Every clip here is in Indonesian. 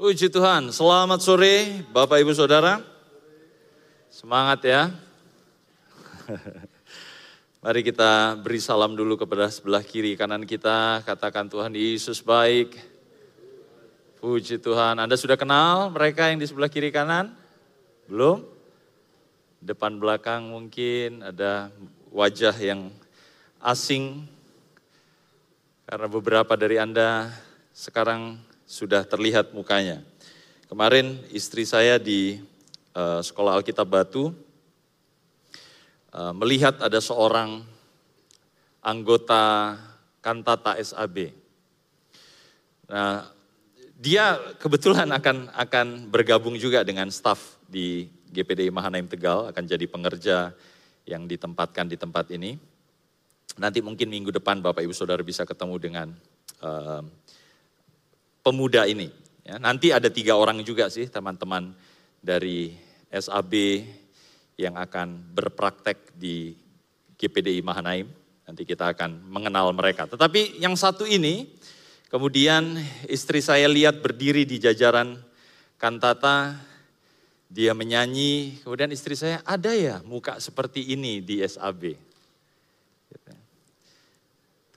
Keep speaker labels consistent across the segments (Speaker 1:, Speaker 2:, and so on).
Speaker 1: Puji Tuhan, selamat sore Bapak Ibu Saudara. Semangat ya. Mari kita beri salam dulu kepada sebelah kiri kanan kita. Katakan Tuhan Yesus baik. Puji Tuhan. Anda sudah kenal mereka yang di sebelah kiri kanan? Belum? Depan belakang mungkin ada wajah yang asing. Karena beberapa dari Anda sekarang sudah terlihat mukanya. Kemarin istri saya di uh, sekolah Alkitab Batu uh, melihat ada seorang anggota kantata SAB. Nah, dia kebetulan akan akan bergabung juga dengan staf di GPDI Mahanaim Tegal, akan jadi pengerja yang ditempatkan di tempat ini. Nanti mungkin minggu depan Bapak Ibu Saudara bisa ketemu dengan uh, pemuda ini. Ya, nanti ada tiga orang juga sih teman-teman dari SAB yang akan berpraktek di GPDI Mahanaim. Nanti kita akan mengenal mereka. Tetapi yang satu ini, kemudian istri saya lihat berdiri di jajaran kantata, dia menyanyi, kemudian istri saya, ada ya muka seperti ini di SAB.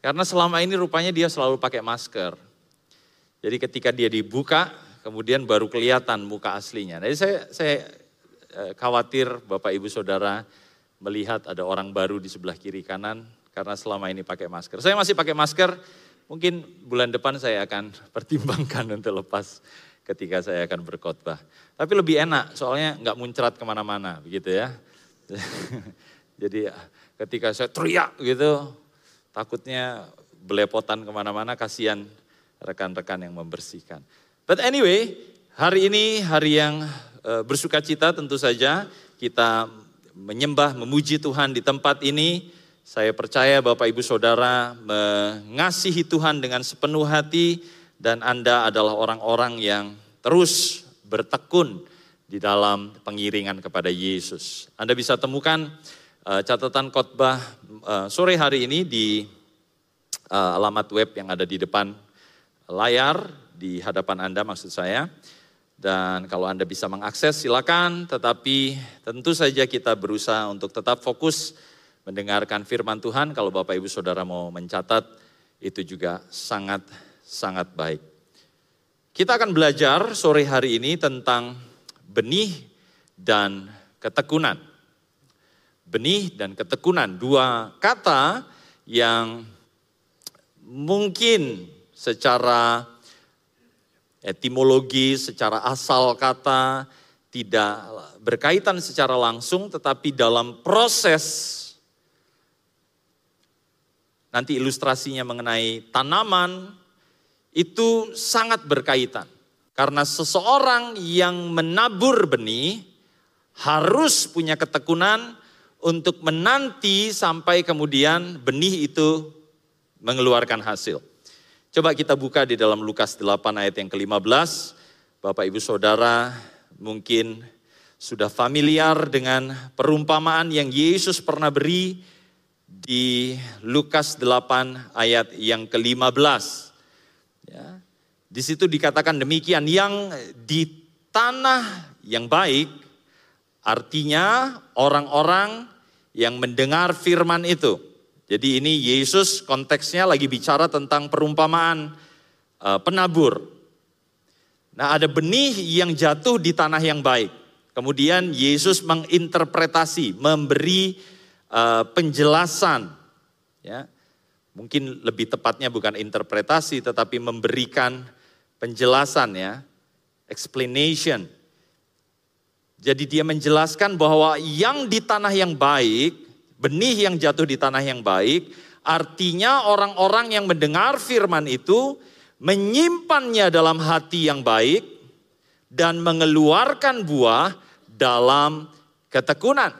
Speaker 1: Karena selama ini rupanya dia selalu pakai masker. Jadi ketika dia dibuka, kemudian baru kelihatan muka aslinya. Jadi saya, saya eh, khawatir Bapak Ibu Saudara melihat ada orang baru di sebelah kiri kanan karena selama ini pakai masker. Saya masih pakai masker, mungkin bulan depan saya akan pertimbangkan untuk lepas ketika saya akan berkhotbah. Tapi lebih enak, soalnya nggak muncrat ke mana-mana, begitu ya. Jadi ketika saya teriak gitu, takutnya belepotan ke mana-mana, kasihan rekan-rekan yang membersihkan. But anyway, hari ini hari yang uh, bersuka cita tentu saja kita menyembah, memuji Tuhan di tempat ini. Saya percaya Bapak Ibu Saudara mengasihi Tuhan dengan sepenuh hati dan Anda adalah orang-orang yang terus bertekun di dalam pengiringan kepada Yesus. Anda bisa temukan uh, catatan khotbah uh, sore hari ini di alamat web yang ada di depan layar di hadapan Anda maksud saya. Dan kalau Anda bisa mengakses silakan, tetapi tentu saja kita berusaha untuk tetap fokus mendengarkan firman Tuhan. Kalau Bapak Ibu Saudara mau mencatat, itu juga sangat sangat baik. Kita akan belajar sore hari ini tentang benih dan ketekunan. Benih dan ketekunan, dua kata yang mungkin secara etimologi, secara asal kata, tidak berkaitan secara langsung, tetapi dalam proses nanti ilustrasinya mengenai tanaman itu sangat berkaitan. Karena seseorang yang menabur benih harus punya ketekunan untuk menanti sampai kemudian benih itu mengeluarkan hasil. Coba kita buka di dalam Lukas 8 ayat yang ke-15. Bapak Ibu Saudara mungkin sudah familiar dengan perumpamaan yang Yesus pernah beri di Lukas 8 ayat yang ke-15. Ya. Di situ dikatakan demikian, yang di tanah yang baik artinya orang-orang yang mendengar firman itu jadi ini Yesus konteksnya lagi bicara tentang perumpamaan uh, penabur. Nah ada benih yang jatuh di tanah yang baik. Kemudian Yesus menginterpretasi, memberi uh, penjelasan. Ya, mungkin lebih tepatnya bukan interpretasi, tetapi memberikan penjelasan ya, explanation. Jadi dia menjelaskan bahwa yang di tanah yang baik benih yang jatuh di tanah yang baik, artinya orang-orang yang mendengar firman itu menyimpannya dalam hati yang baik dan mengeluarkan buah dalam ketekunan.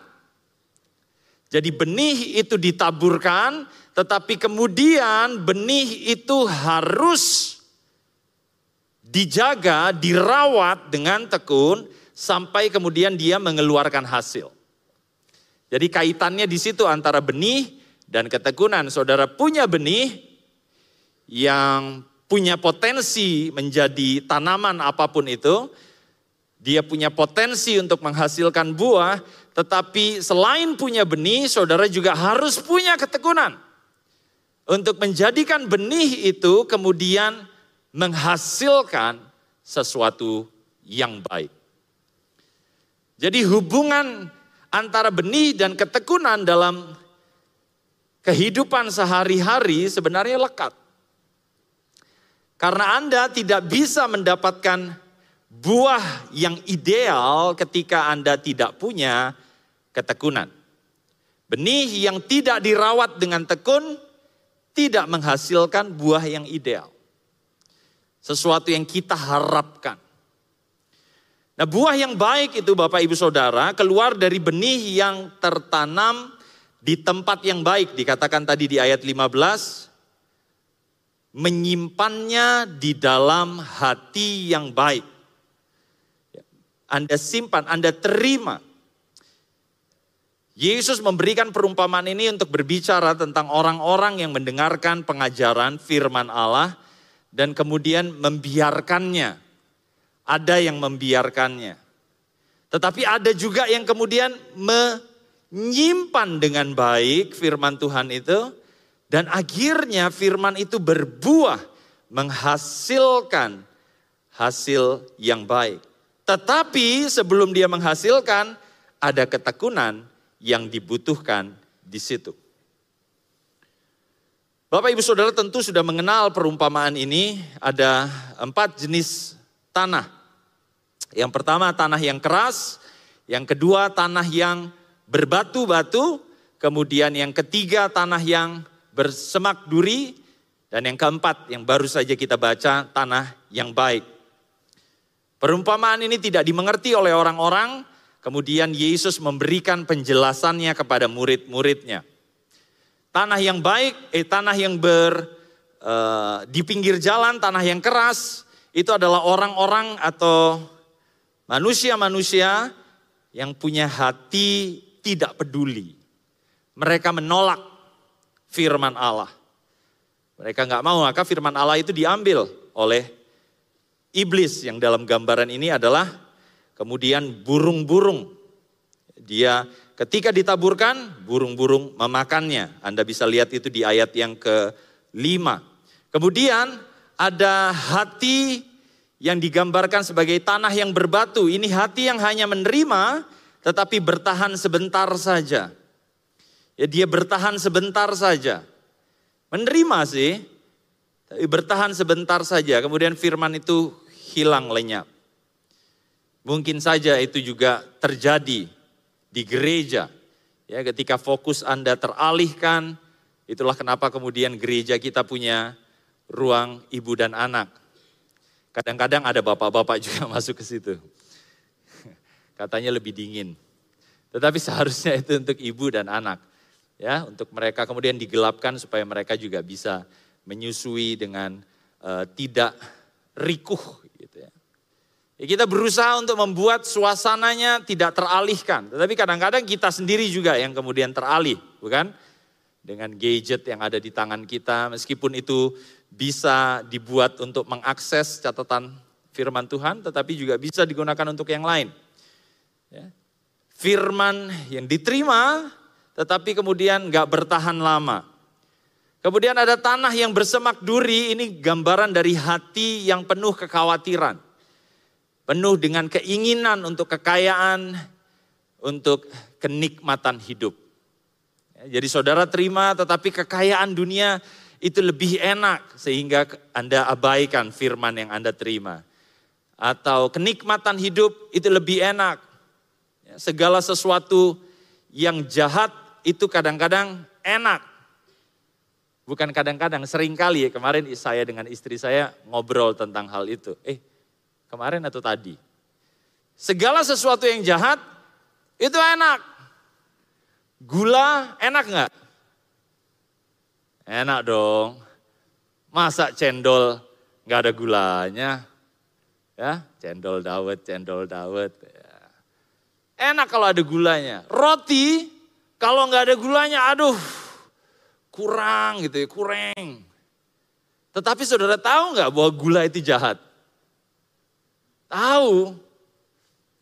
Speaker 1: Jadi benih itu ditaburkan, tetapi kemudian benih itu harus dijaga, dirawat dengan tekun sampai kemudian dia mengeluarkan hasil. Jadi kaitannya di situ antara benih dan ketekunan. Saudara punya benih yang punya potensi menjadi tanaman apa pun itu, dia punya potensi untuk menghasilkan buah, tetapi selain punya benih, saudara juga harus punya ketekunan. Untuk menjadikan benih itu kemudian menghasilkan sesuatu yang baik. Jadi hubungan antara benih dan ketekunan dalam kehidupan sehari-hari sebenarnya lekat. Karena Anda tidak bisa mendapatkan buah yang ideal ketika Anda tidak punya ketekunan. Benih yang tidak dirawat dengan tekun tidak menghasilkan buah yang ideal. Sesuatu yang kita harapkan. Nah buah yang baik itu Bapak Ibu Saudara keluar dari benih yang tertanam di tempat yang baik. Dikatakan tadi di ayat 15, menyimpannya di dalam hati yang baik. Anda simpan, Anda terima. Yesus memberikan perumpamaan ini untuk berbicara tentang orang-orang yang mendengarkan pengajaran firman Allah dan kemudian membiarkannya. Ada yang membiarkannya. Tetapi ada juga yang kemudian menyimpan dengan baik firman Tuhan itu dan akhirnya firman itu berbuah, menghasilkan hasil yang baik. Tetapi sebelum dia menghasilkan, ada ketekunan yang dibutuhkan di situ. Bapak ibu saudara tentu sudah mengenal perumpamaan ini, ada empat jenis tanah. Yang pertama tanah yang keras, yang kedua tanah yang berbatu-batu, kemudian yang ketiga tanah yang bersemak duri, dan yang keempat yang baru saja kita baca, tanah yang baik. Perumpamaan ini tidak dimengerti oleh orang-orang, kemudian Yesus memberikan penjelasannya kepada murid-muridnya. Tanah yang baik, eh tanah yang ber eh, di pinggir jalan, tanah yang keras, itu adalah orang-orang atau manusia-manusia yang punya hati tidak peduli. Mereka menolak firman Allah. Mereka nggak mau, maka firman Allah itu diambil oleh iblis yang dalam gambaran ini adalah kemudian burung-burung. Dia ketika ditaburkan, burung-burung memakannya. Anda bisa lihat itu di ayat yang kelima. Kemudian ada hati yang digambarkan sebagai tanah yang berbatu. Ini hati yang hanya menerima tetapi bertahan sebentar saja. Ya dia bertahan sebentar saja. Menerima sih, tapi bertahan sebentar saja. Kemudian firman itu hilang lenyap. Mungkin saja itu juga terjadi di gereja. Ya, ketika fokus Anda teralihkan, itulah kenapa kemudian gereja kita punya ruang ibu dan anak. Kadang-kadang ada bapak-bapak juga masuk ke situ. Katanya lebih dingin. Tetapi seharusnya itu untuk ibu dan anak ya untuk mereka kemudian digelapkan supaya mereka juga bisa menyusui dengan uh, tidak rikuh gitu ya. ya. Kita berusaha untuk membuat suasananya tidak teralihkan, tetapi kadang-kadang kita sendiri juga yang kemudian teralih, bukan? Dengan gadget yang ada di tangan kita, meskipun itu bisa dibuat untuk mengakses catatan firman Tuhan, tetapi juga bisa digunakan untuk yang lain. Ya. Firman yang diterima tetapi kemudian nggak bertahan lama. Kemudian ada tanah yang bersemak duri, ini gambaran dari hati yang penuh kekhawatiran. Penuh dengan keinginan untuk kekayaan, untuk kenikmatan hidup. Jadi saudara terima tetapi kekayaan dunia itu lebih enak sehingga Anda abaikan firman yang Anda terima. Atau kenikmatan hidup itu lebih enak. Ya, segala sesuatu yang jahat itu kadang-kadang enak. Bukan kadang-kadang, sering kali ya kemarin saya dengan istri saya ngobrol tentang hal itu. Eh, kemarin atau tadi? Segala sesuatu yang jahat itu enak. Gula enak nggak? Enak dong. Masa cendol nggak ada gulanya? Ya, cendol dawet, cendol dawet. Ya. Enak kalau ada gulanya. Roti kalau nggak ada gulanya, aduh kurang gitu ya, kurang. Tetapi saudara tahu nggak bahwa gula itu jahat? Tahu.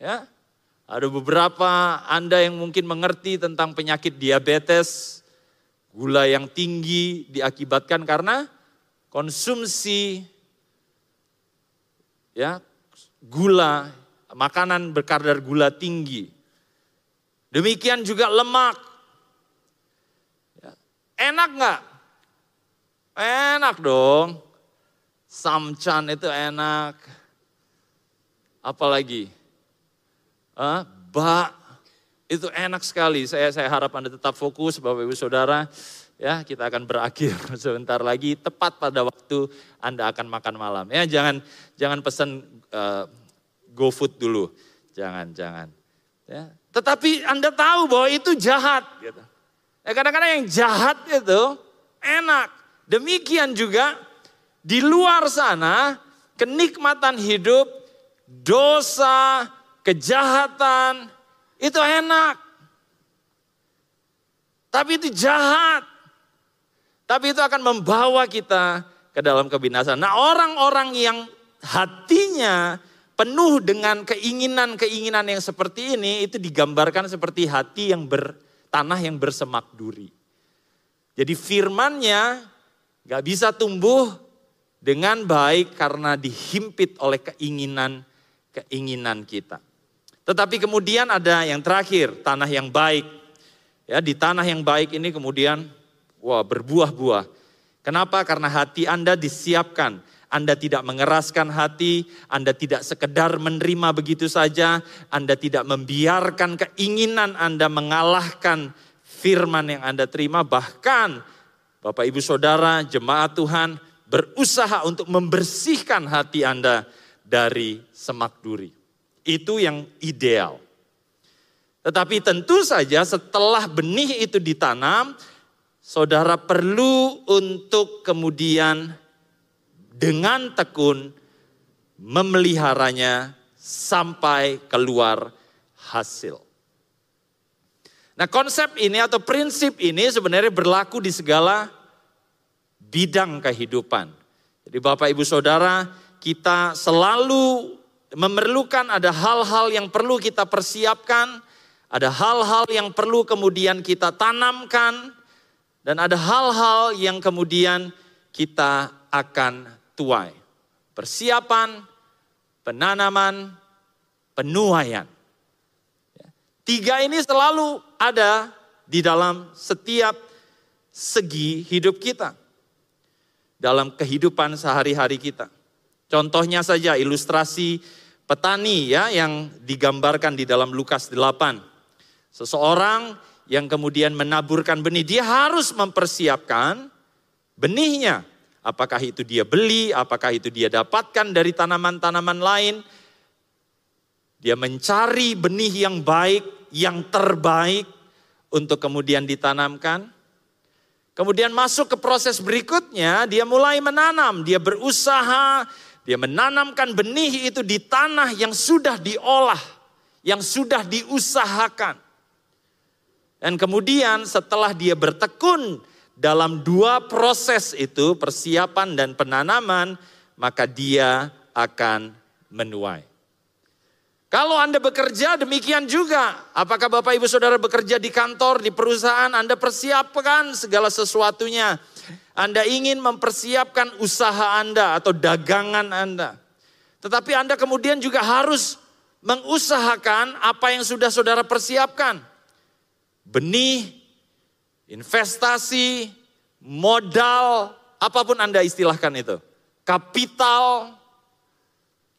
Speaker 1: Ya. Ada beberapa Anda yang mungkin mengerti tentang penyakit diabetes, gula yang tinggi diakibatkan karena konsumsi ya gula, makanan berkadar gula tinggi. Demikian juga lemak. Ya. Enak nggak? Enak dong. Samcan itu enak. Apalagi? Ah, bak itu enak sekali. Saya saya harap Anda tetap fokus Bapak Ibu Saudara. Ya, kita akan berakhir sebentar lagi tepat pada waktu Anda akan makan malam. Ya, jangan jangan pesan uh, GoFood dulu. Jangan, jangan. Ya. Tetapi Anda tahu bahwa itu jahat. Gitu. Ya, kadang-kadang yang jahat itu enak. Demikian juga di luar sana kenikmatan hidup, dosa, kejahatan itu enak. Tapi itu jahat. Tapi itu akan membawa kita ke dalam kebinasan. Nah orang-orang yang hatinya penuh dengan keinginan-keinginan yang seperti ini itu digambarkan seperti hati yang bertanah yang bersemak duri. Jadi firmannya gak bisa tumbuh dengan baik karena dihimpit oleh keinginan-keinginan kita. Tetapi kemudian ada yang terakhir, tanah yang baik. Ya, di tanah yang baik ini kemudian wah berbuah-buah. Kenapa? Karena hati Anda disiapkan anda tidak mengeraskan hati, Anda tidak sekedar menerima begitu saja, Anda tidak membiarkan keinginan Anda mengalahkan firman yang Anda terima, bahkan Bapak Ibu Saudara, jemaat Tuhan berusaha untuk membersihkan hati Anda dari semak duri. Itu yang ideal. Tetapi tentu saja setelah benih itu ditanam, saudara perlu untuk kemudian dengan tekun memeliharanya sampai keluar hasil. Nah konsep ini atau prinsip ini sebenarnya berlaku di segala bidang kehidupan. Jadi Bapak Ibu Saudara kita selalu memerlukan ada hal-hal yang perlu kita persiapkan, ada hal-hal yang perlu kemudian kita tanamkan, dan ada hal-hal yang kemudian kita akan tuai. Persiapan, penanaman, penuaian. Ya. Tiga ini selalu ada di dalam setiap segi hidup kita. Dalam kehidupan sehari-hari kita. Contohnya saja ilustrasi petani ya yang digambarkan di dalam Lukas 8. Seseorang yang kemudian menaburkan benih, dia harus mempersiapkan benihnya. Apakah itu dia beli, apakah itu dia dapatkan dari tanaman-tanaman lain. Dia mencari benih yang baik, yang terbaik untuk kemudian ditanamkan. Kemudian masuk ke proses berikutnya, dia mulai menanam, dia berusaha, dia menanamkan benih itu di tanah yang sudah diolah, yang sudah diusahakan. Dan kemudian setelah dia bertekun dalam dua proses itu, persiapan dan penanaman, maka dia akan menuai. Kalau Anda bekerja demikian juga. Apakah Bapak Ibu Saudara bekerja di kantor, di perusahaan, Anda persiapkan segala sesuatunya. Anda ingin mempersiapkan usaha Anda atau dagangan Anda. Tetapi Anda kemudian juga harus mengusahakan apa yang sudah saudara persiapkan. Benih investasi, modal, apa pun Anda istilahkan itu. Kapital,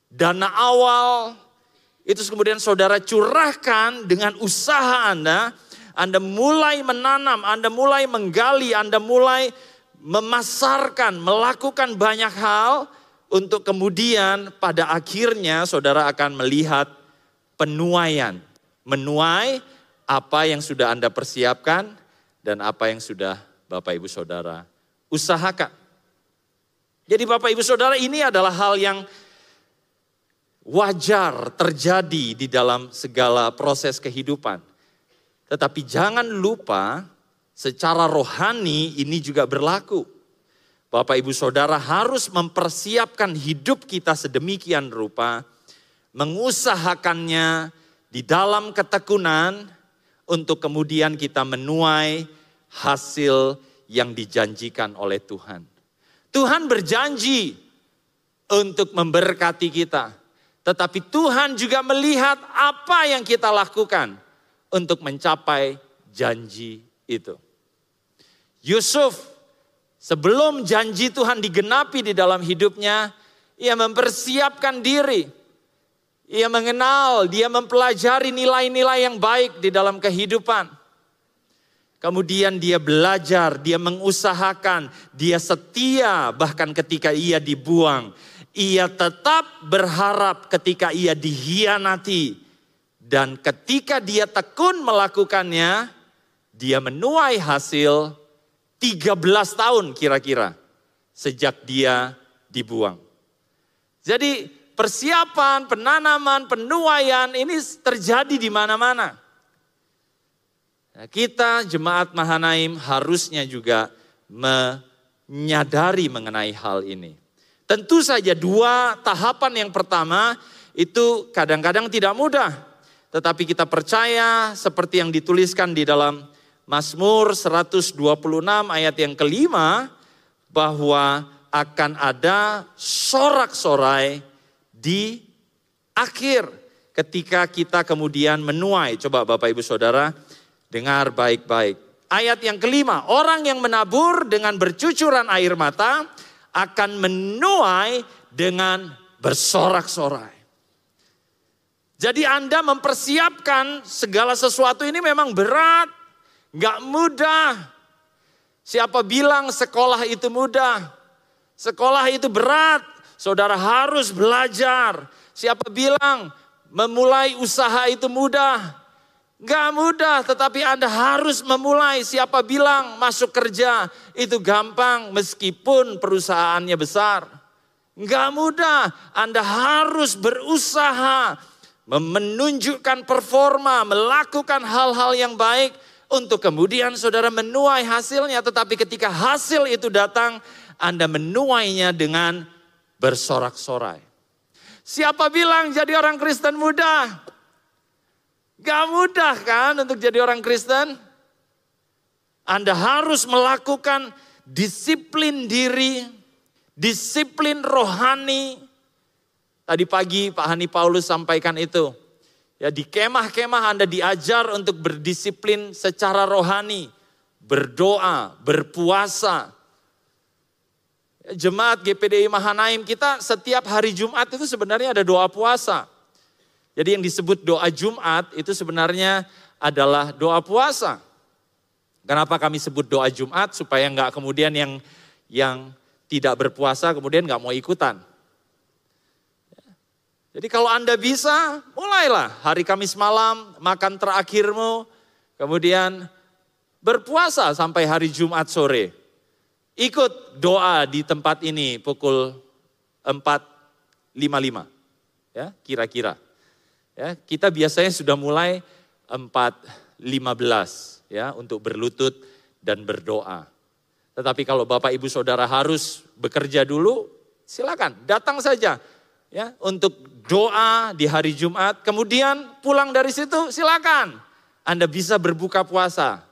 Speaker 1: dana awal, itu kemudian saudara curahkan dengan usaha Anda. Anda mulai menanam, Anda mulai menggali, Anda mulai memasarkan, melakukan banyak hal untuk kemudian pada akhirnya saudara akan melihat penuaian. Menuai apa yang sudah Anda persiapkan dan apa yang sudah Bapak Ibu Saudara usahakan. Jadi Bapak Ibu Saudara ini adalah hal yang wajar terjadi di dalam segala proses kehidupan. Tetapi jangan lupa secara rohani ini juga berlaku. Bapak Ibu Saudara harus mempersiapkan hidup kita sedemikian rupa, mengusahakannya di dalam ketekunan untuk kemudian kita menuai hasil yang dijanjikan oleh Tuhan. Tuhan berjanji untuk memberkati kita, tetapi Tuhan juga melihat apa yang kita lakukan untuk mencapai janji itu. Yusuf Sebelum janji Tuhan digenapi di dalam hidupnya, ia mempersiapkan diri. Ia mengenal, dia mempelajari nilai-nilai yang baik di dalam kehidupan. Kemudian dia belajar, dia mengusahakan, dia setia bahkan ketika ia dibuang. Ia tetap berharap ketika ia dihianati. Dan ketika dia tekun melakukannya, dia menuai hasil 13 tahun kira-kira sejak dia dibuang. Jadi persiapan, penanaman, penuaian ini terjadi di mana-mana. Kita jemaat Mahanaim harusnya juga menyadari mengenai hal ini. Tentu saja dua tahapan yang pertama itu kadang-kadang tidak mudah. Tetapi kita percaya seperti yang dituliskan di dalam Mazmur 126 ayat yang kelima bahwa akan ada sorak-sorai di akhir ketika kita kemudian menuai. Coba Bapak Ibu Saudara dengar baik-baik. Ayat yang kelima, orang yang menabur dengan bercucuran air mata akan menuai dengan bersorak-sorai. Jadi Anda mempersiapkan segala sesuatu ini memang berat, Gak mudah. Siapa bilang sekolah itu mudah? Sekolah itu berat. Saudara harus belajar. Siapa bilang memulai usaha itu mudah? Gak mudah, tetapi Anda harus memulai. Siapa bilang masuk kerja itu gampang meskipun perusahaannya besar? Gak mudah, Anda harus berusaha menunjukkan performa, melakukan hal-hal yang baik untuk kemudian saudara menuai hasilnya. Tetapi ketika hasil itu datang, Anda menuainya dengan bersorak-sorai. Siapa bilang jadi orang Kristen mudah? Gak mudah kan untuk jadi orang Kristen? Anda harus melakukan disiplin diri, disiplin rohani. Tadi pagi Pak Hani Paulus sampaikan itu. Ya di kemah-kemah Anda diajar untuk berdisiplin secara rohani, berdoa, berpuasa. Jemaat GPDI Mahanaim kita setiap hari Jumat itu sebenarnya ada doa puasa. Jadi yang disebut doa Jumat itu sebenarnya adalah doa puasa. Kenapa kami sebut doa Jumat supaya nggak kemudian yang yang tidak berpuasa kemudian nggak mau ikutan. Jadi kalau Anda bisa, mulailah hari Kamis malam, makan terakhirmu, kemudian berpuasa sampai hari Jumat sore. Ikut doa di tempat ini pukul 4.55. Ya, kira-kira. Ya, kita biasanya sudah mulai 4.15 ya untuk berlutut dan berdoa. Tetapi kalau Bapak Ibu Saudara harus bekerja dulu, silakan datang saja ya untuk doa di hari Jumat, kemudian pulang dari situ silakan. Anda bisa berbuka puasa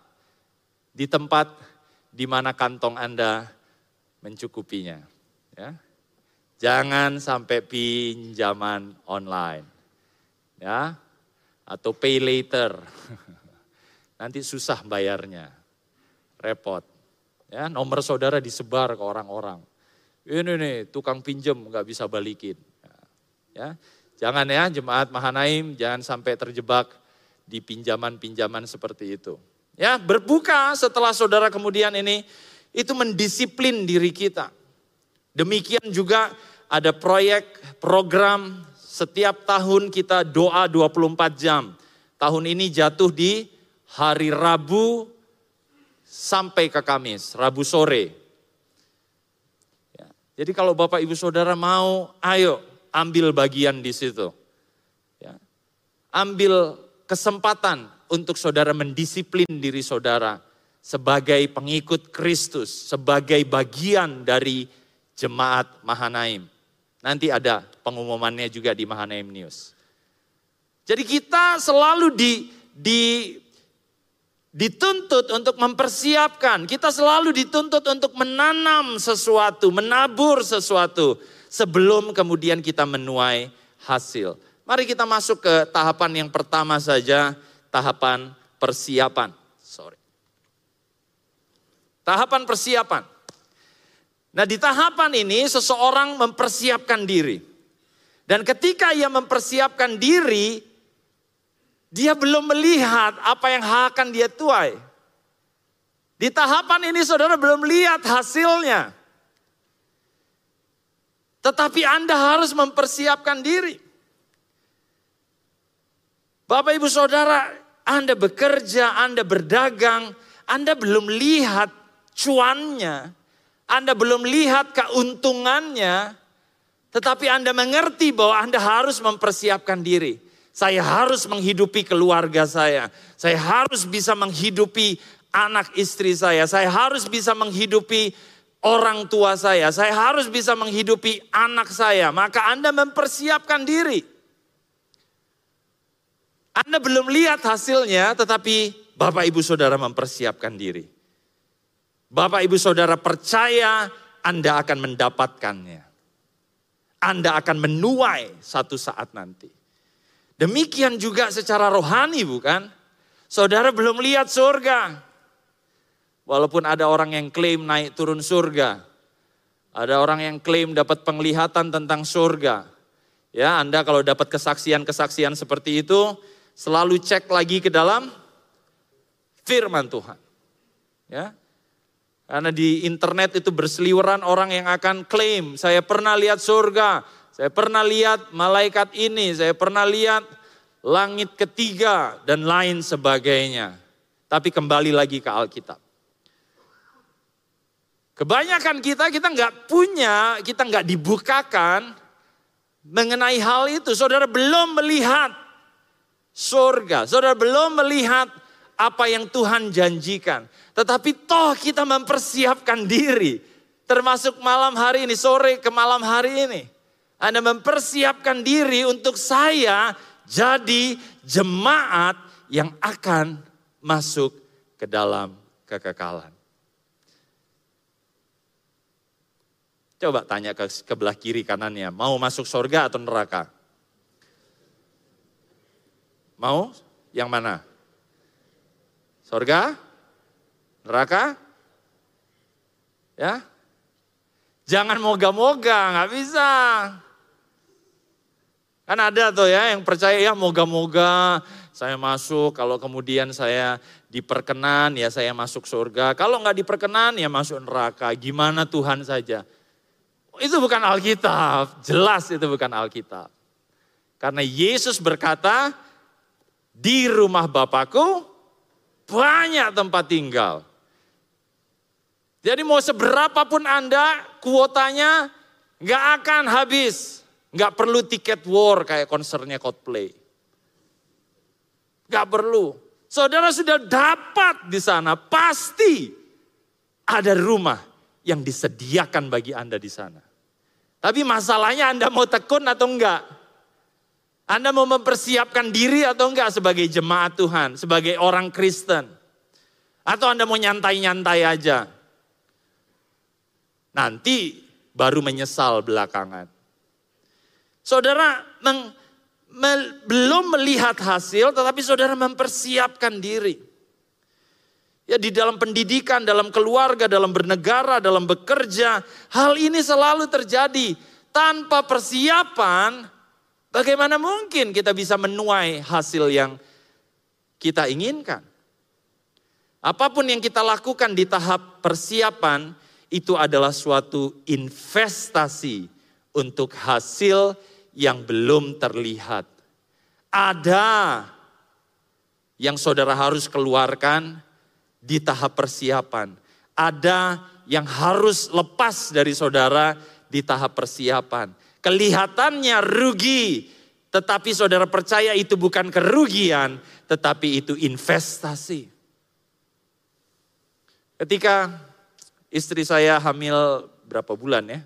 Speaker 1: di tempat di mana kantong Anda mencukupinya. Ya. Jangan sampai pinjaman online. Ya. Atau pay later. Nanti susah bayarnya. Repot. Ya, nomor saudara disebar ke orang-orang. Ini nih tukang pinjem nggak bisa balikin. Ya, jangan ya jemaat Mahanaim jangan sampai terjebak di pinjaman-pinjaman seperti itu. Ya, berbuka setelah saudara kemudian ini itu mendisiplin diri kita. Demikian juga ada proyek program setiap tahun kita doa 24 jam. Tahun ini jatuh di hari Rabu sampai ke Kamis, Rabu sore. Ya, jadi kalau Bapak Ibu Saudara mau, ayo ambil bagian di situ. Ya. Ambil kesempatan untuk saudara mendisiplin diri saudara sebagai pengikut Kristus, sebagai bagian dari jemaat Mahanaim. Nanti ada pengumumannya juga di Mahanaim News. Jadi kita selalu di, di dituntut untuk mempersiapkan. Kita selalu dituntut untuk menanam sesuatu, menabur sesuatu sebelum kemudian kita menuai hasil. Mari kita masuk ke tahapan yang pertama saja, tahapan persiapan. Sorry. Tahapan persiapan. Nah di tahapan ini seseorang mempersiapkan diri. Dan ketika ia mempersiapkan diri, dia belum melihat apa yang akan dia tuai. Di tahapan ini saudara belum lihat hasilnya. Tetapi Anda harus mempersiapkan diri. Bapak ibu saudara, Anda bekerja, Anda berdagang, Anda belum lihat cuannya, Anda belum lihat keuntungannya, tetapi Anda mengerti bahwa Anda harus mempersiapkan diri. Saya harus menghidupi keluarga saya. Saya harus bisa menghidupi anak istri saya. Saya harus bisa menghidupi orang tua saya. Saya harus bisa menghidupi anak saya. Maka Anda mempersiapkan diri. Anda belum lihat hasilnya, tetapi Bapak Ibu Saudara mempersiapkan diri. Bapak Ibu Saudara percaya Anda akan mendapatkannya. Anda akan menuai satu saat nanti. Demikian juga secara rohani bukan? Saudara belum lihat surga. Walaupun ada orang yang klaim naik turun surga. Ada orang yang klaim dapat penglihatan tentang surga. Ya, Anda kalau dapat kesaksian-kesaksian seperti itu, selalu cek lagi ke dalam firman Tuhan. Ya. Karena di internet itu berseliweran orang yang akan klaim, saya pernah lihat surga, saya pernah lihat malaikat ini, saya pernah lihat langit ketiga dan lain sebagainya. Tapi kembali lagi ke Alkitab. Kebanyakan kita, kita nggak punya, kita nggak dibukakan mengenai hal itu. Saudara belum melihat surga. Saudara belum melihat apa yang Tuhan janjikan. Tetapi toh kita mempersiapkan diri. Termasuk malam hari ini, sore ke malam hari ini. Anda mempersiapkan diri untuk saya jadi jemaat yang akan masuk ke dalam kekekalan. Coba tanya ke sebelah kiri kanannya, mau masuk surga atau neraka? Mau? Yang mana? Sorga? Neraka? Ya? Jangan moga-moga, nggak bisa. Kan ada tuh ya yang percaya ya moga-moga saya masuk, kalau kemudian saya diperkenan ya saya masuk surga. Kalau nggak diperkenan ya masuk neraka. Gimana Tuhan saja. Itu bukan Alkitab, jelas itu bukan Alkitab. Karena Yesus berkata, di rumah Bapakku banyak tempat tinggal. Jadi mau seberapapun Anda, kuotanya nggak akan habis. Nggak perlu tiket war kayak konsernya Coldplay. Nggak perlu. Saudara sudah dapat di sana, pasti ada rumah yang disediakan bagi Anda di sana. Tapi masalahnya Anda mau tekun atau enggak? Anda mau mempersiapkan diri atau enggak sebagai jemaat Tuhan, sebagai orang Kristen? Atau Anda mau nyantai-nyantai aja? Nanti baru menyesal belakangan. Saudara meng, me, belum melihat hasil, tetapi saudara mempersiapkan diri. Ya di dalam pendidikan, dalam keluarga, dalam bernegara, dalam bekerja, hal ini selalu terjadi. Tanpa persiapan, Bagaimana mungkin kita bisa menuai hasil yang kita inginkan? Apa pun yang kita lakukan di tahap persiapan itu adalah suatu investasi untuk hasil yang belum terlihat. Ada yang saudara harus keluarkan di tahap persiapan. Ada yang harus lepas dari saudara di tahap persiapan. Kelihatannya rugi, tetapi saudara percaya itu bukan kerugian, tetapi itu investasi. Ketika istri saya hamil berapa bulan ya?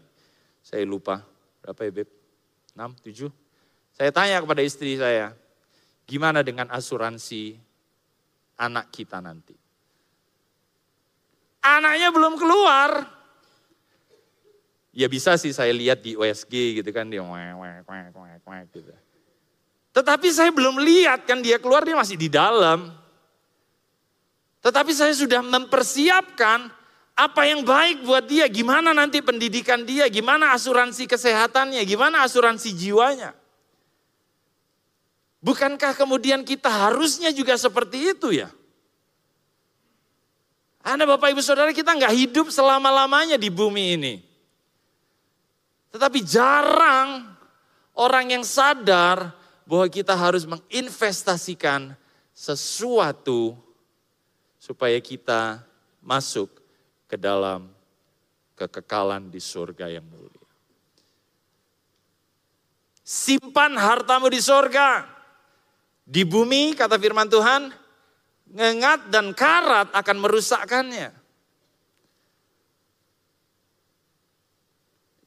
Speaker 1: Saya lupa. Berapa ya Beb? 6, 7? Saya tanya kepada istri saya, gimana dengan asuransi anak kita nanti? Anaknya belum keluar. Ya bisa sih saya lihat di USG gitu kan, dia wek, wek, wek, wek, gitu. Tetapi saya belum lihat kan dia keluar, dia masih di dalam. Tetapi saya sudah mempersiapkan apa yang baik buat dia, gimana nanti pendidikan dia, gimana asuransi kesehatannya, gimana asuransi jiwanya. Bukankah kemudian kita harusnya juga seperti itu ya? Anda Bapak Ibu Saudara kita nggak hidup selama-lamanya di bumi ini. Tetapi jarang orang yang sadar bahwa kita harus menginvestasikan sesuatu supaya kita masuk ke dalam kekekalan di surga yang mulia. Simpan hartamu di surga. Di bumi, kata firman Tuhan, ngengat dan karat akan merusakkannya.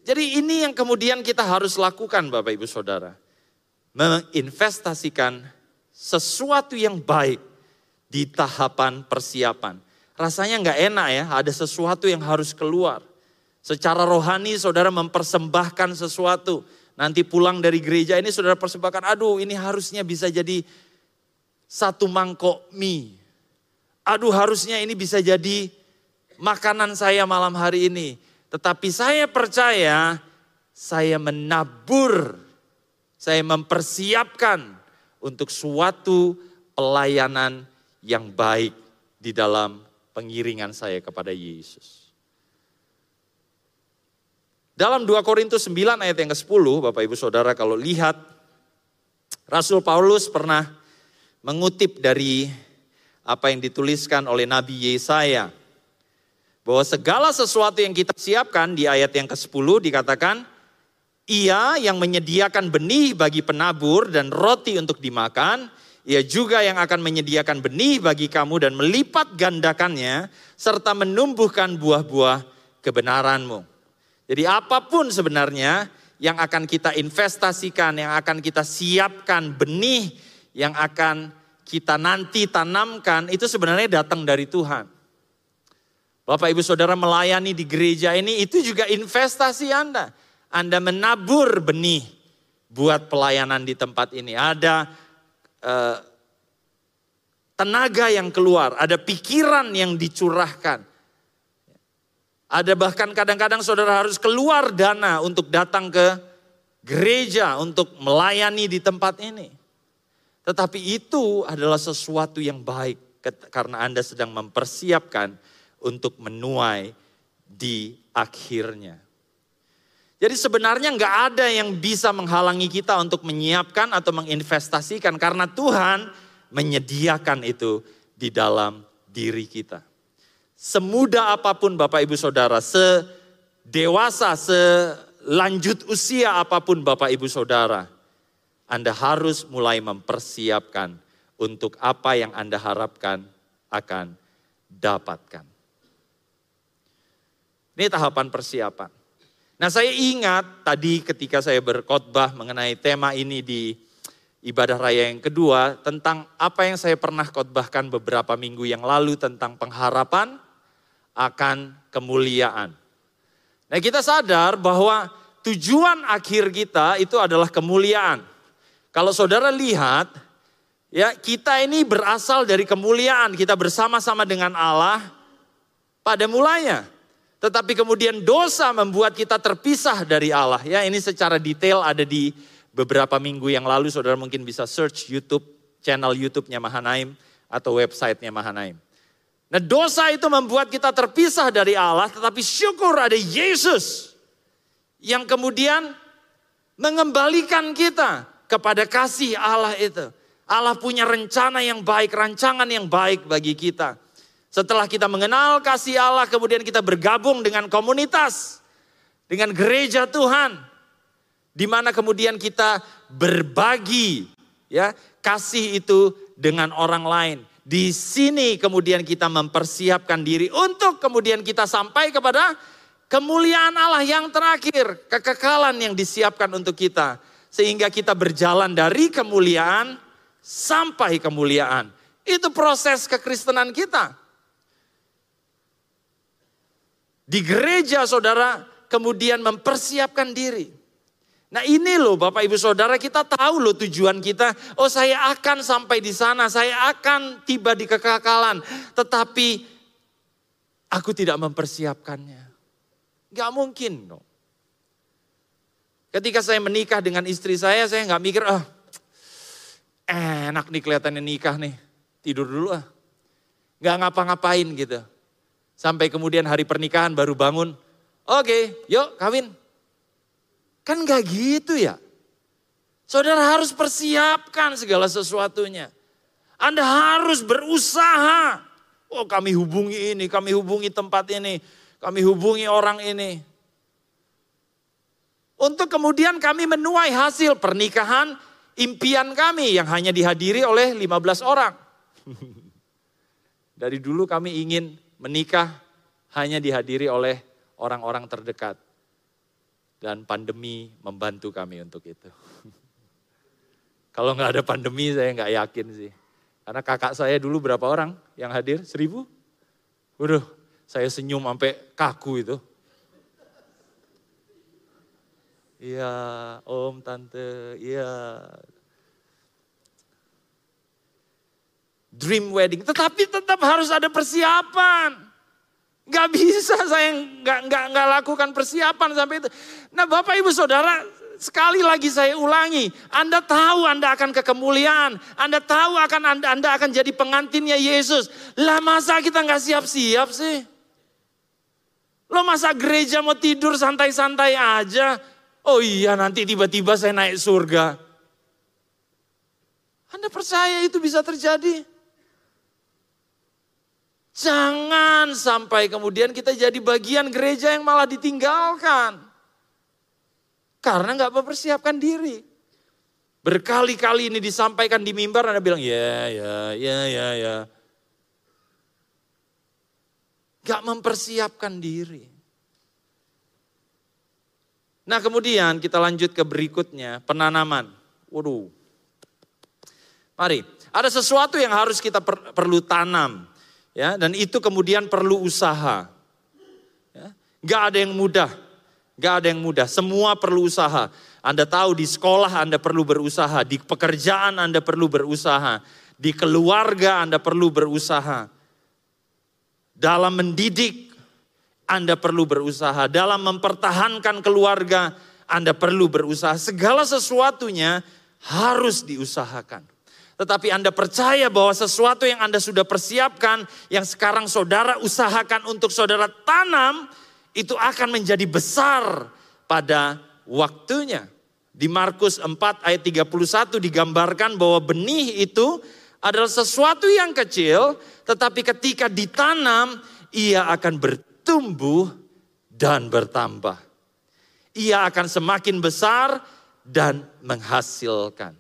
Speaker 1: Jadi ini yang kemudian kita harus lakukan Bapak Ibu Saudara. Menginvestasikan sesuatu yang baik di tahapan persiapan. Rasanya nggak enak ya, ada sesuatu yang harus keluar. Secara rohani saudara mempersembahkan sesuatu Nanti pulang dari gereja ini saudara persembahkan, aduh ini harusnya bisa jadi satu mangkok mie. Aduh harusnya ini bisa jadi makanan saya malam hari ini. Tetapi saya percaya saya menabur, saya mempersiapkan untuk suatu pelayanan yang baik di dalam pengiringan saya kepada Yesus. Dalam 2 Korintus 9 ayat yang ke-10, Bapak Ibu Saudara kalau lihat, Rasul Paulus pernah mengutip dari apa yang dituliskan oleh Nabi Yesaya. Bahwa segala sesuatu yang kita siapkan di ayat yang ke-10 dikatakan, ia yang menyediakan benih bagi penabur dan roti untuk dimakan, ia juga yang akan menyediakan benih bagi kamu dan melipat gandakannya, serta menumbuhkan buah-buah kebenaranmu. Jadi apa pun sebenarnya yang akan kita investasikan, yang akan kita siapkan, benih yang akan kita nanti tanamkan, itu sebenarnya datang dari Tuhan. Bapak ibu saudara melayani di gereja ini, itu juga investasi Anda. Anda menabur benih buat pelayanan di tempat ini. Ada eh, tenaga yang keluar, ada pikiran yang dicurahkan. Ada bahkan kadang-kadang saudara harus keluar dana untuk datang ke gereja untuk melayani di tempat ini. Tetapi itu adalah sesuatu yang baik karena Anda sedang mempersiapkan untuk menuai di akhirnya. Jadi sebenarnya nggak ada yang bisa menghalangi kita untuk menyiapkan atau menginvestasikan karena Tuhan menyediakan itu di dalam diri kita. Semudah apa pun Bapak Ibu Saudara, sedewasa, selanjut usia apa pun Bapak Ibu Saudara, Anda harus mulai mempersiapkan untuk apa yang Anda harapkan akan dapatkan. Ini tahapan persiapan. Nah saya ingat tadi ketika saya berkhotbah mengenai tema ini di ibadah raya yang kedua tentang apa yang saya pernah khotbahkan beberapa minggu yang lalu tentang pengharapan, akan kemuliaan. Nah kita sadar bahwa tujuan akhir kita itu adalah kemuliaan. Kalau saudara lihat, ya kita ini berasal dari kemuliaan. Kita bersama-sama dengan Allah pada mulanya. Tetapi kemudian dosa membuat kita terpisah dari Allah. Ya ini secara detail ada di beberapa minggu yang lalu. Saudara mungkin bisa search YouTube, channel YouTube-nya Mahanaim atau websitenya Mahanaim. Nah dosa itu membuat kita terpisah dari Allah, tetapi syukur ada Yesus yang kemudian mengembalikan kita kepada kasih Allah itu. Allah punya rencana yang baik, rancangan yang baik bagi kita. Setelah kita mengenal kasih Allah, kemudian kita bergabung dengan komunitas, dengan gereja Tuhan, di mana kemudian kita berbagi ya kasih itu dengan orang lain Di sini kemudian kita mempersiapkan diri untuk kemudian kita sampai kepada kemuliaan Allah yang terakhir, kekekalan yang disiapkan untuk kita. Sehingga kita berjalan dari kemuliaan sampai kemuliaan. Itu proses kekristenan kita. Di gereja saudara kemudian mempersiapkan diri. Nah ini loh Bapak Ibu Saudara kita tahu loh tujuan kita. Oh saya akan sampai di sana, saya akan tiba di kekekalan. Tetapi aku tidak mempersiapkannya. Gak mungkin dong. Ketika saya menikah dengan istri saya, saya nggak mikir, ah enak nih kelihatannya nikah nih. Tidur dulu ah. Gak ngapa-ngapain gitu. Sampai kemudian hari pernikahan baru bangun. Oke, yuk kawin. Kan gak gitu ya. Saudara harus persiapkan segala sesuatunya. Anda harus berusaha. Oh kami hubungi ini, kami hubungi tempat ini, kami hubungi orang ini. Untuk kemudian kami menuai hasil pernikahan impian kami yang hanya dihadiri oleh 15 orang. Dari dulu kami ingin menikah hanya dihadiri oleh orang-orang terdekat. Dan pandemi membantu kami untuk itu. Kalau nggak ada pandemi saya nggak yakin sih. Karena kakak saya dulu berapa orang yang hadir? Seribu? Waduh, saya senyum sampai kaku itu. Iya, om, tante, iya. Dream wedding, tetapi tetap harus ada persiapan. Gak bisa saya nggak nggak nggak lakukan persiapan sampai itu. Nah Bapak Ibu Saudara sekali lagi saya ulangi, Anda tahu Anda akan kekemuliaan, Anda tahu akan Anda, Anda akan jadi pengantinnya Yesus. Lah masa kita nggak siap-siap sih? Lo masa gereja mau tidur santai-santai aja? Oh iya nanti tiba-tiba saya naik surga. Anda percaya itu bisa terjadi? Jangan sampai kemudian kita jadi bagian gereja yang malah ditinggalkan. Karena nggak mempersiapkan diri. Berkali-kali ini disampaikan di mimbar, Anda bilang, ya, ya, ya, ya, ya. Gak mempersiapkan diri. Nah kemudian kita lanjut ke berikutnya, penanaman. Waduh. Mari, ada sesuatu yang harus kita per, perlu tanam ya dan itu kemudian perlu usaha. Ya, gak ada yang mudah, gak ada yang mudah. Semua perlu usaha. Anda tahu di sekolah Anda perlu berusaha, di pekerjaan Anda perlu berusaha, di keluarga Anda perlu berusaha. Dalam mendidik Anda perlu berusaha, dalam mempertahankan keluarga Anda perlu berusaha. Segala sesuatunya harus diusahakan. Tetapi Anda percaya bahwa sesuatu yang Anda sudah persiapkan, yang sekarang saudara usahakan untuk saudara tanam, itu akan menjadi besar pada waktunya. Di Markus 4 ayat 31 digambarkan bahwa benih itu adalah sesuatu yang kecil, tetapi ketika ditanam, ia akan bertumbuh dan bertambah. Ia akan semakin besar dan menghasilkan.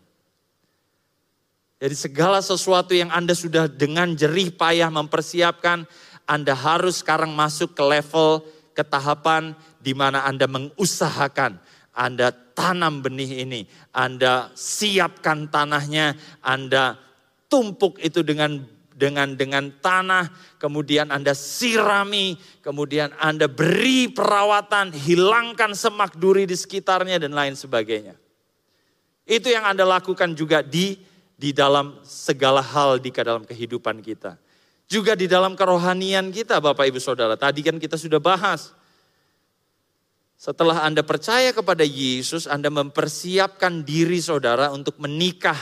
Speaker 1: Jadi segala sesuatu yang Anda sudah dengan jerih payah mempersiapkan, Anda harus sekarang masuk ke level ketahapan di mana Anda mengusahakan, Anda tanam benih ini, Anda siapkan tanahnya, Anda tumpuk itu dengan dengan dengan tanah, kemudian Anda sirami, kemudian Anda beri perawatan, hilangkan semak duri di sekitarnya dan lain sebagainya. Itu yang Anda lakukan juga di di dalam segala hal di dalam kehidupan kita. Juga di dalam kerohanian kita Bapak Ibu Saudara. Tadi kan kita sudah bahas. Setelah Anda percaya kepada Yesus, Anda mempersiapkan diri saudara untuk menikah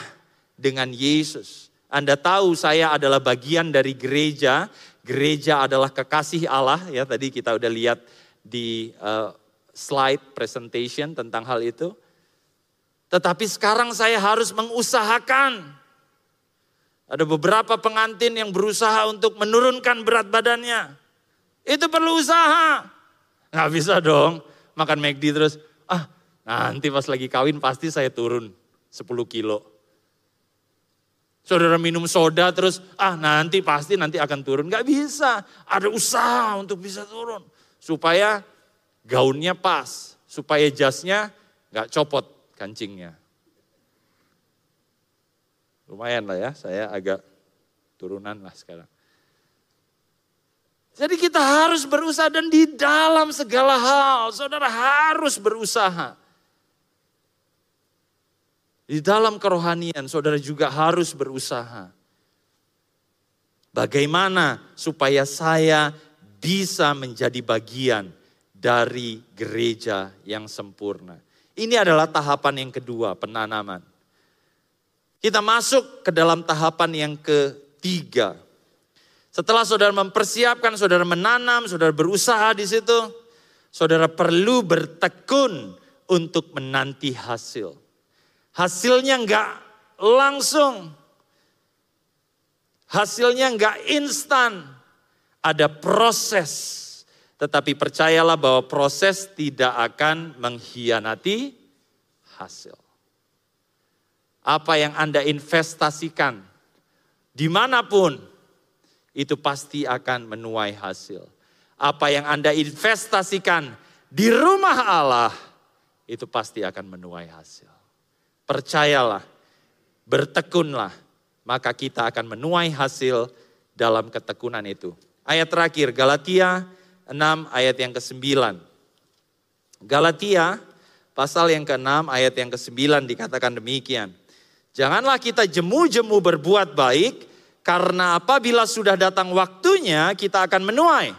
Speaker 1: dengan Yesus. Anda tahu saya adalah bagian dari gereja. Gereja adalah kekasih Allah ya. Tadi kita udah lihat di uh, slide presentation tentang hal itu. Tetapi sekarang saya harus mengusahakan. Ada beberapa pengantin yang berusaha untuk menurunkan berat badannya. Itu perlu usaha. Nggak bisa dong makan McD terus. Ah nanti pas lagi kawin pasti saya turun 10 kilo. Saudara minum soda terus, ah nanti pasti nanti akan turun. Gak bisa, ada usaha untuk bisa turun. Supaya gaunnya pas, supaya jasnya gak copot kancingnya. Lumayan lah ya, saya agak turunan lah sekarang. Jadi kita harus berusaha dan di dalam segala hal, saudara harus berusaha. Di dalam kerohanian saudara juga harus berusaha. Bagaimana supaya saya bisa menjadi bagian dari gereja yang sempurna. Ini adalah tahapan yang kedua, penanaman. Kita masuk ke dalam tahapan yang ketiga. Setelah saudara mempersiapkan, saudara menanam, saudara berusaha di situ, saudara perlu bertekun untuk menanti hasil. Hasilnya enggak langsung. Hasilnya enggak instan. Ada proses. Tetapi percayalah bahwa proses tidak akan mengkhianati hasil. Apa yang Anda investasikan di mana pun itu pasti akan menuai hasil. Apa yang Anda investasikan di rumah Allah itu pasti akan menuai hasil. Percayalah, bertekunlah, maka kita akan menuai hasil dalam ketekunan itu. Ayat terakhir, Galatia 6 ayat yang ke-9. Galatia pasal yang ke-6 ayat yang ke-9 dikatakan demikian. Janganlah kita jemu-jemu berbuat baik, karena apabila sudah datang waktunya kita akan menuai.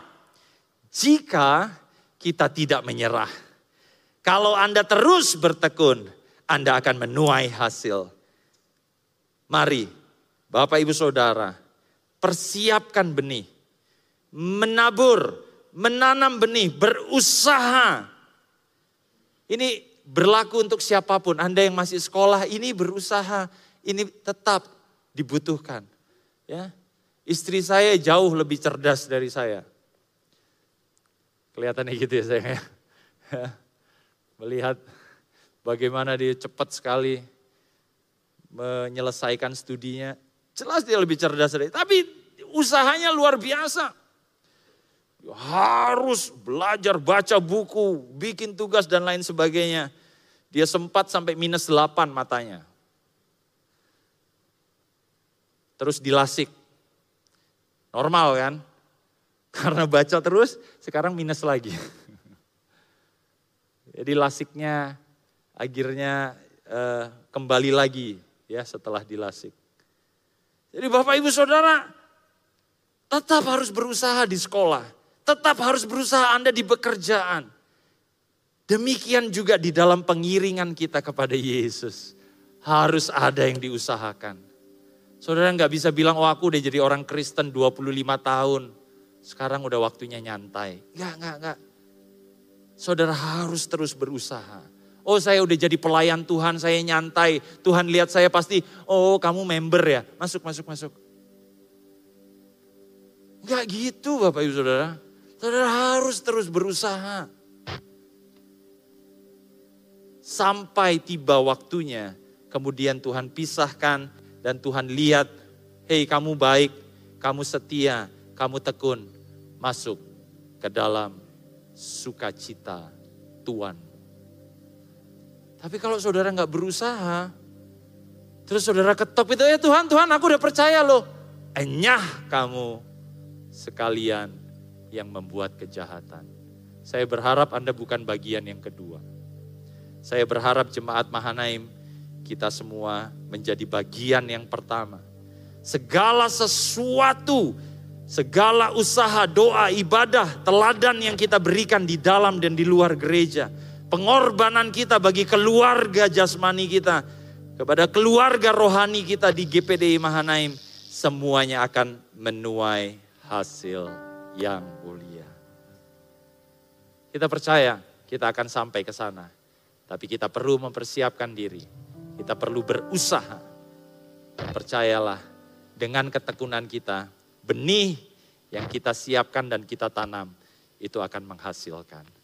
Speaker 1: Jika kita tidak menyerah. Kalau Anda terus bertekun, anda akan menuai hasil. Mari, Bapak Ibu Saudara, persiapkan benih, menabur, menanam benih, berusaha. Ini berlaku untuk siapa pun. Anda yang masih sekolah ini berusaha, ini tetap dibutuhkan. Ya, istri saya jauh lebih cerdas dari saya. Kelihatannya gitu ya saya. Melihat Bagaimana dia cepat sekali menyelesaikan studinya. Jelas dia lebih cerdas dari, tapi usahanya luar biasa. Harus belajar baca buku, bikin tugas dan lain sebagainya. Dia sempat sampai minus 8 matanya. Terus dilasik. Normal kan? Karena baca terus, sekarang minus lagi. Jadi lasiknya akhirnya uh, kembali lagi ya setelah dilasik. Jadi Bapak Ibu Saudara tetap harus berusaha di sekolah, tetap harus berusaha Anda di pekerjaan. Demikian juga di dalam pengiringan kita kepada Yesus. Harus ada yang diusahakan. Saudara nggak bisa bilang, oh aku udah jadi orang Kristen 25 tahun. Sekarang udah waktunya nyantai. Enggak, enggak, enggak. Saudara harus terus berusaha. Oh saya udah jadi pelayan Tuhan, saya nyantai. Tuhan lihat saya pasti, oh kamu member ya. Masuk, masuk, masuk. Enggak gitu Bapak Ibu Saudara. Saudara harus terus berusaha. Sampai tiba waktunya, kemudian Tuhan pisahkan dan Tuhan lihat, hei kamu baik, kamu setia, kamu tekun, masuk ke dalam sukacita Tuhan tapi kalau saudara nggak berusaha, terus saudara ketok itu, ya Tuhan, Tuhan aku udah percaya loh. Enyah kamu sekalian yang membuat kejahatan. Saya berharap Anda bukan bagian yang kedua. Saya berharap jemaat Mahanaim kita semua menjadi bagian yang pertama. Segala sesuatu, segala usaha, doa, ibadah, teladan yang kita berikan di dalam dan di luar gereja pengorbanan kita bagi keluarga jasmani kita, kepada keluarga rohani kita di GPDI Mahanaim, semuanya akan menuai hasil yang mulia. Kita percaya kita akan sampai ke sana, tapi kita perlu mempersiapkan diri. Kita perlu berusaha. Percayalah, dengan ketekunan kita, benih yang kita siapkan dan kita tanam itu akan menghasilkan.